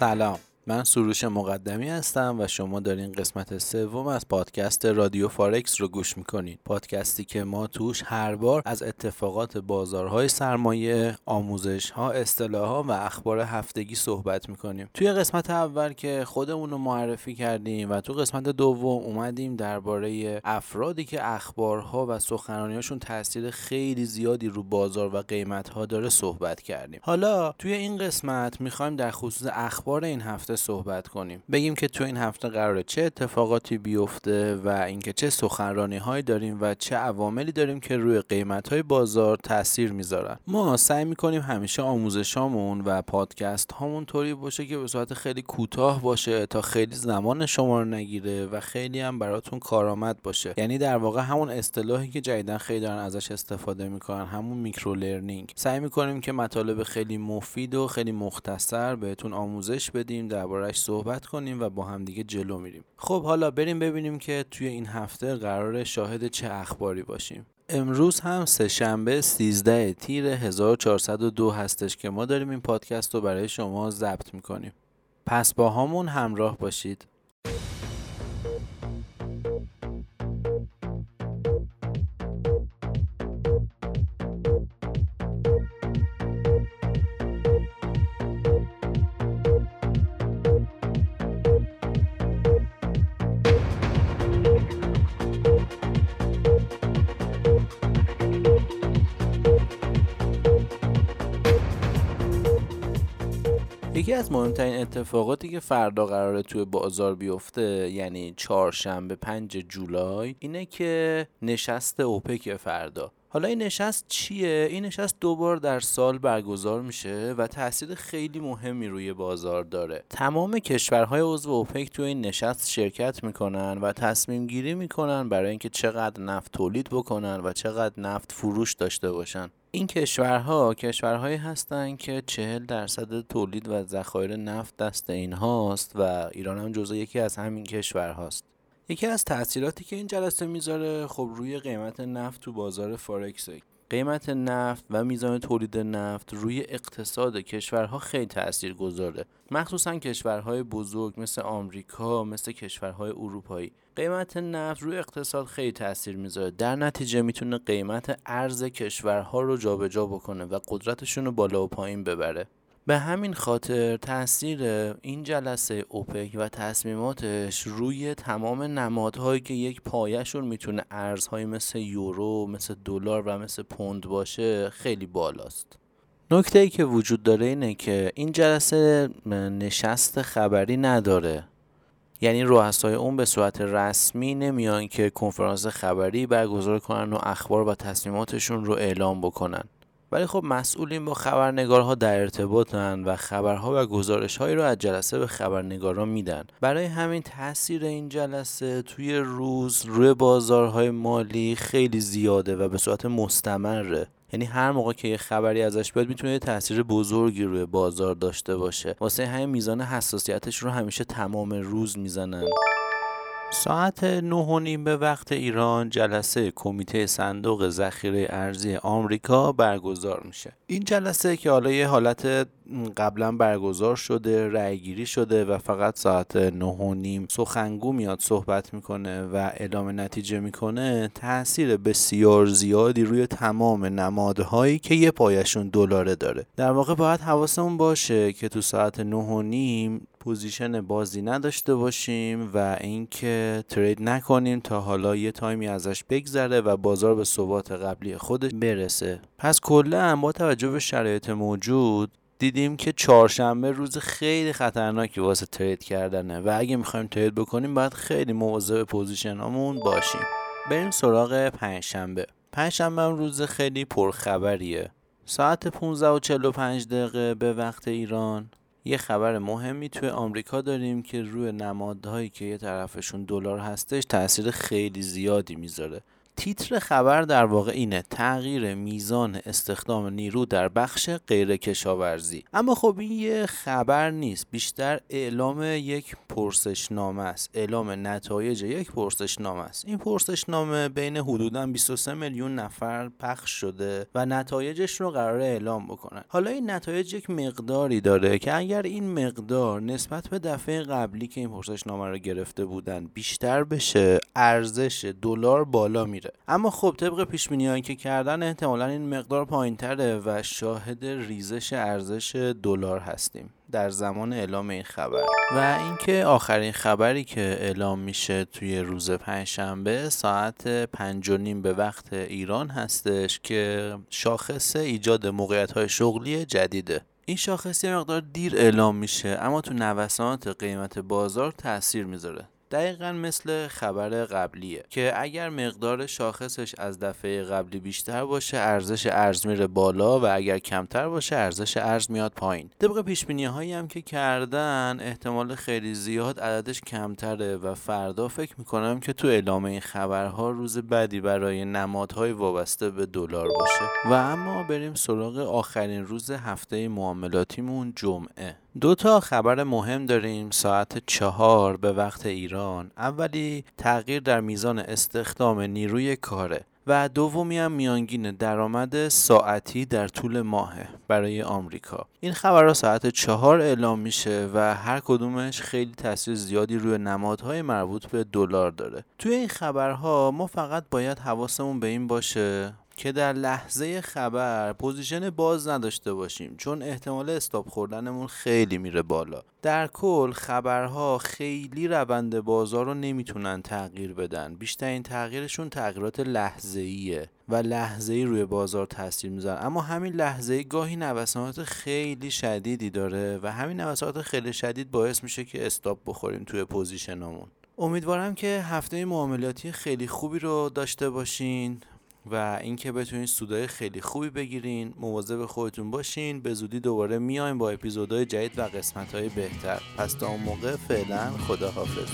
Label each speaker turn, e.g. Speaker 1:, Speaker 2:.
Speaker 1: سلام. من سروش مقدمی هستم و شما دارین قسمت سوم از پادکست رادیو فارکس رو گوش می‌کنید. پادکستی که ما توش هر بار از اتفاقات بازارهای سرمایه آموزش ها اصطلاح ها و اخبار هفتگی صحبت می‌کنیم. توی قسمت اول که خودمون رو معرفی کردیم و تو قسمت دوم اومدیم درباره افرادی که اخبارها و سخنرانیاشون تاثیر خیلی زیادی رو بازار و قیمت ها داره صحبت کردیم. حالا توی این قسمت می‌خوایم در خصوص اخبار این هفته صحبت کنیم. بگیم که تو این هفته قراره چه اتفاقاتی بیفته و اینکه چه سخنرانی هایی داریم و چه عواملی داریم که روی قیمت های بازار تاثیر می‌ذارن. ما سعی می‌کنیم همیشه آموزشامون و پادکست هامون طوری باشه که به صورت خیلی کوتاه باشه تا خیلی زمان شما رو نگیره و خیلی هم براتون کارآمد باشه. یعنی در واقع همون اصطلاحی که جدیدا خیلی دارن ازش استفاده می‌کنن همون میکرو لرنینگ. سعی می‌کنیم که مطالب خیلی مفید و خیلی مختصر بهتون آموزش بدیم در دربارهش صحبت کنیم و با هم دیگه جلو میریم. خب حالا بریم ببینیم که توی این هفته قرار شاهد چه اخباری باشیم. امروز هم سه شنبه 13 تیر 1402 هستش که ما داریم این پادکست رو برای شما ضبط می‌کنیم. پس با همون همراه باشید. یکی از مهمترین اتفاقاتی که فردا قراره توی بازار بیفته یعنی چهارشنبه 5 جولای اینه که نشست اوپک فردا. حالا این نشست چیه؟ این نشست دوبار در سال برگزار میشه و تاثیر خیلی مهمی روی بازار داره. تمام کشورهای عضو اوپک توی این نشست شرکت می‌کنن و تصمیم گیری می‌کنن برای اینکه چقدر نفت تولید بکنن و چقدر نفت فروش داشته باشن. این کشورها کشورهایی هستند که چهل درصد تولید و ذخایر نفت دست اینهاست و ایران هم جزو یکی از همین کشورهاست. یکی از تاثیراتی که این جلسه می‌ذاره خب روی قیمت نفت تو بازار فارکسه قیمت نفت و میزان تولید نفت روی اقتصاد کشورها خیلی تأثیر گذاره. مخصوصا کشورهای بزرگ مثل آمریکا مثل کشورهای اروپایی. قیمت نفت روی اقتصاد خیلی تاثیر می‌ذاره. در نتیجه می‌تونه قیمت ارز کشورها رو جابجا جا بکنه و قدرتشون رو بالا و پایین ببره. به همین خاطر تاثیر این جلسه اوپک و تصمیماتش روی تمام نمادهایی که یک پایشون می‌تونه ارزهایی مثل یورو، مثل دلار و مثل پوند باشه خیلی بالاست. نکته ای که وجود داره اینه که این جلسه نشست خبری نداره یعنی رؤسای اون به صورت رسمی نمیان که کنفرانس خبری برگزار کنن و اخبار و تصمیماتشون رو اعلام بکنن ولی خب مسئولین با خبرنگارها در ارتباطن و خبرها و گزارشهایی رو از جلسه به خبرنگاران میدن. برای همین تاثیر این جلسه توی روز روی بازارهای مالی خیلی زیاده و به صورت مستمره. یعنی هر موقع که یه خبری ازش بیاد می‌تونه یه تاثیر بزرگی روی بازار داشته باشه. واسه همین میزان حساسیتش رو همیشه تمام روز می‌زنن. ساعت نه نیم به وقت ایران جلسه کمیته صندوق ذخیره ارزی آمریکا برگزار میشه. این جلسه که حالا یه حالت قبلا برگزار شده رأیگیری شده و فقط ساعت نه و نیم سخنگو میاد صحبت می‌کنه و اعلام نتیجه می‌کنه تاثیر بسیار زیادی روی تمام نمادهایی که یه پایشون دلاره داره. در واقع باید حواسمون باشه که تو ساعت نه و نیم position بازی نداشته باشیم و اینکه trade نکنیم تا حالا یه time ی ازش بگذره و بازار به ثبات قبلی خودش برسه. پس کلا با توجه به شرایط موجود دیدیم که چهارشنبه روز خیلی خطرناکی واسه ترید کردنه و اگه می‌خوایم ترید بکنیم باید خیلی مواظب پوزیشنامون باشیم. بریم سراغ پنجشنبه. پنجشنبه هم روز خیلی پرخبریه. ساعت 15 و 45 دقیقه به وقت ایران. یه خبر مهمی توی آمریکا داریم که روی نمادهایی که یه طرفشون دلار هستش تاثیر خیلی زیادی می‌ذاره. تیتر خبر در واقع اینه. تغییر میزان استخدام نیرو در بخش غیر کشاورزی. اما خب این یه خبر نیست. بیشتر اعلام یک پرسشنامه است. اعلام نتایج یک پرسشنامه است. این پرسشنامه بین حدودا 23 میلیون نفر پخش شده و نتایجش رو قرار اعلام بکنن. حالا این نتایج یک مقداری داره که اگر این مقدار نسبت به دفعه قبلی که این پرسشنامه رو گرفته بودن بیشتر بشه ارزش دلار بالا میره. اما خب طبق پیش که کردن احتمالا این مقدار پایینتره و شاهد ریزش ارزش دلار هستیم. در زمان اعلام این خبر. و اینکه آخرین خبری که اعلام میشه توی روز پنجشنبه ساعت پنج و نیم به وقت ایران هستش که شاخص ایجاد موقعیت های شغلی جدیده. این شاخص یه مقدار دیر اعلام میشه اما تو نوسانات قیمت بازار تاثیر می‌ذاره. دقیقا مثل خبر قبلیه که اگر مقدار شاخصش از دفعه قبلی بیشتر باشه ارزش ارز میره بالا و اگر کمتر باشه ارزش ارز میاد پایین. طبق پیش هایی هم که کردن احتمال خیلی زیاد عددش کمتره و فردا فکر می‌کنم که تو اعلام این خبرها روز بعدی برای نمادهای وابسته به دلار باشه. و اما بریم سراغ آخرین روز هفته معاملاتیمون جمعه. دو تا خبر مهم داریم. ساعت چهار به وقت ایران. اولی تغییر در میزان استخدام نیروی کاره و دومی هم میانگین درآمد ساعتی در طول ماه برای آمریکا. این خبرها ساعت چهار اعلام میشه و هر کدومش خیلی تاثیر زیادی روی نمادهای مربوط به دلار داره. توی این خبرها ما فقط باید حواسمون به این باشه که در لحظه خبر position باز نداشته باشیم چون احتمال stop خوردنمون خیلی میره بالا. در کل خبرها خیلی روند بازار رو نمی‌تونن تغییر بدن. بیشترین تغییرشون تغییرات لحظه ایه و لحظه ای روی بازار تاثیر می‌ذارن اما همین لحظه ای گاهی نوسانات خیلی شدیدی داره و همین نوسانات خیلی شدید باعث میشه که stop بخوریم توی position مون. امیدوارم که هفته معاملاتی خیلی خوبی رو داشته باشین. و اینکه بتونید سودای خیلی خوبی بگیرین مواظب خودتون باشین به زودی دوباره میایم با اپیزودهای جدید و قسمتهای بهتر. پس تا اون موقع فعلا خداحافظ.